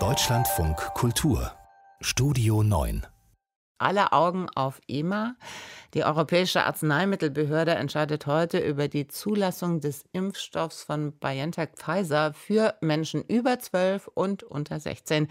Deutschlandfunk Kultur Studio 9 alle Augen auf EMA. Die Europäische Arzneimittelbehörde entscheidet heute über die Zulassung des Impfstoffs von BioNTech Pfizer für Menschen über 12 und unter 16.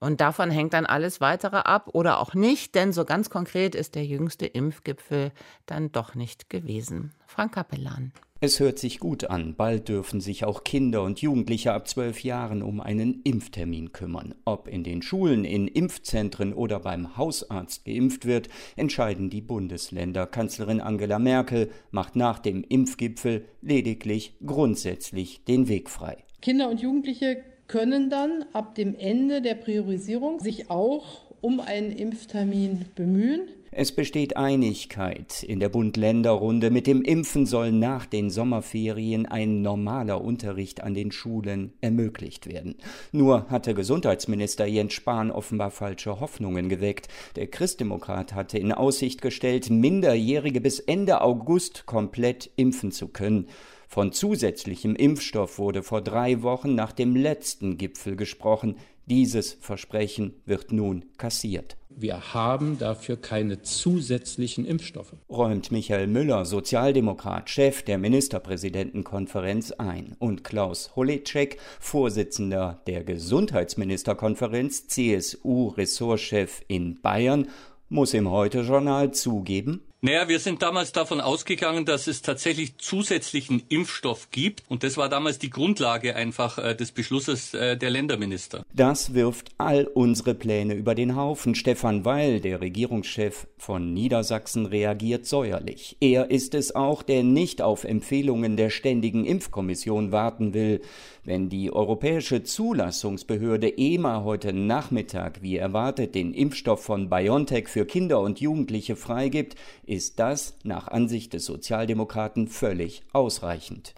Und davon hängt dann alles weitere ab oder auch nicht, denn so ganz konkret ist der jüngste Impfgipfel dann doch nicht gewesen. Frank Kapellan. Es hört sich gut an, bald dürfen sich auch Kinder und Jugendliche ab zwölf Jahren um einen Impftermin kümmern. Ob in den Schulen, in Impfzentren oder beim Hausarzt geimpft wird, entscheiden die Bundesländer. Kanzlerin Angela Merkel macht nach dem Impfgipfel lediglich grundsätzlich den Weg frei. Kinder und Jugendliche können dann ab dem Ende der Priorisierung sich auch um einen Impftermin bemühen. Es besteht Einigkeit in der Bund-Länder-Runde. Mit dem Impfen soll nach den Sommerferien ein normaler Unterricht an den Schulen ermöglicht werden. Nur hatte Gesundheitsminister Jens Spahn offenbar falsche Hoffnungen geweckt. Der Christdemokrat hatte in Aussicht gestellt, Minderjährige bis Ende August komplett impfen zu können. Von zusätzlichem Impfstoff wurde vor drei Wochen nach dem letzten Gipfel gesprochen. Dieses Versprechen wird nun kassiert. Wir haben dafür keine zusätzlichen Impfstoffe. Räumt Michael Müller, Sozialdemokrat, Chef der Ministerpräsidentenkonferenz ein. Und Klaus Holecek, Vorsitzender der Gesundheitsministerkonferenz, CSU-Ressortchef in Bayern, muss im Heute-Journal zugeben, naja, wir sind damals davon ausgegangen, dass es tatsächlich zusätzlichen Impfstoff gibt. Und das war damals die Grundlage einfach äh, des Beschlusses äh, der Länderminister. Das wirft all unsere Pläne über den Haufen. Stefan Weil, der Regierungschef von Niedersachsen, reagiert säuerlich. Er ist es auch, der nicht auf Empfehlungen der Ständigen Impfkommission warten will. Wenn die Europäische Zulassungsbehörde EMA heute Nachmittag, wie erwartet, den Impfstoff von BioNTech für Kinder und Jugendliche freigibt, ist das nach Ansicht des Sozialdemokraten völlig ausreichend.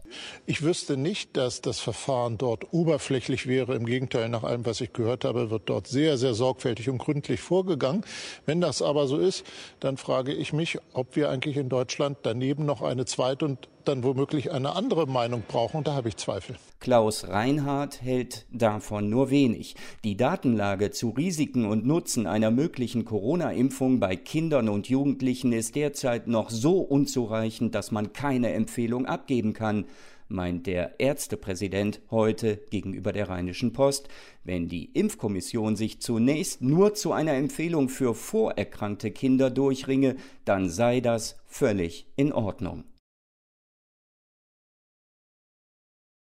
Ich wüsste nicht, dass das Verfahren dort oberflächlich wäre. Im Gegenteil, nach allem, was ich gehört habe, wird dort sehr, sehr sorgfältig und gründlich vorgegangen. Wenn das aber so ist, dann frage ich mich, ob wir eigentlich in Deutschland daneben noch eine zweite und dann womöglich eine andere Meinung brauchen. Und da habe ich Zweifel. Klaus Reinhardt hält davon nur wenig. Die Datenlage zu Risiken und Nutzen einer möglichen Corona-Impfung bei Kindern und Jugendlichen ist derzeit noch so unzureichend, dass man keine Empfehlung abgeben kann meint der Ärztepräsident heute gegenüber der Rheinischen Post, wenn die Impfkommission sich zunächst nur zu einer Empfehlung für vorerkrankte Kinder durchringe, dann sei das völlig in Ordnung.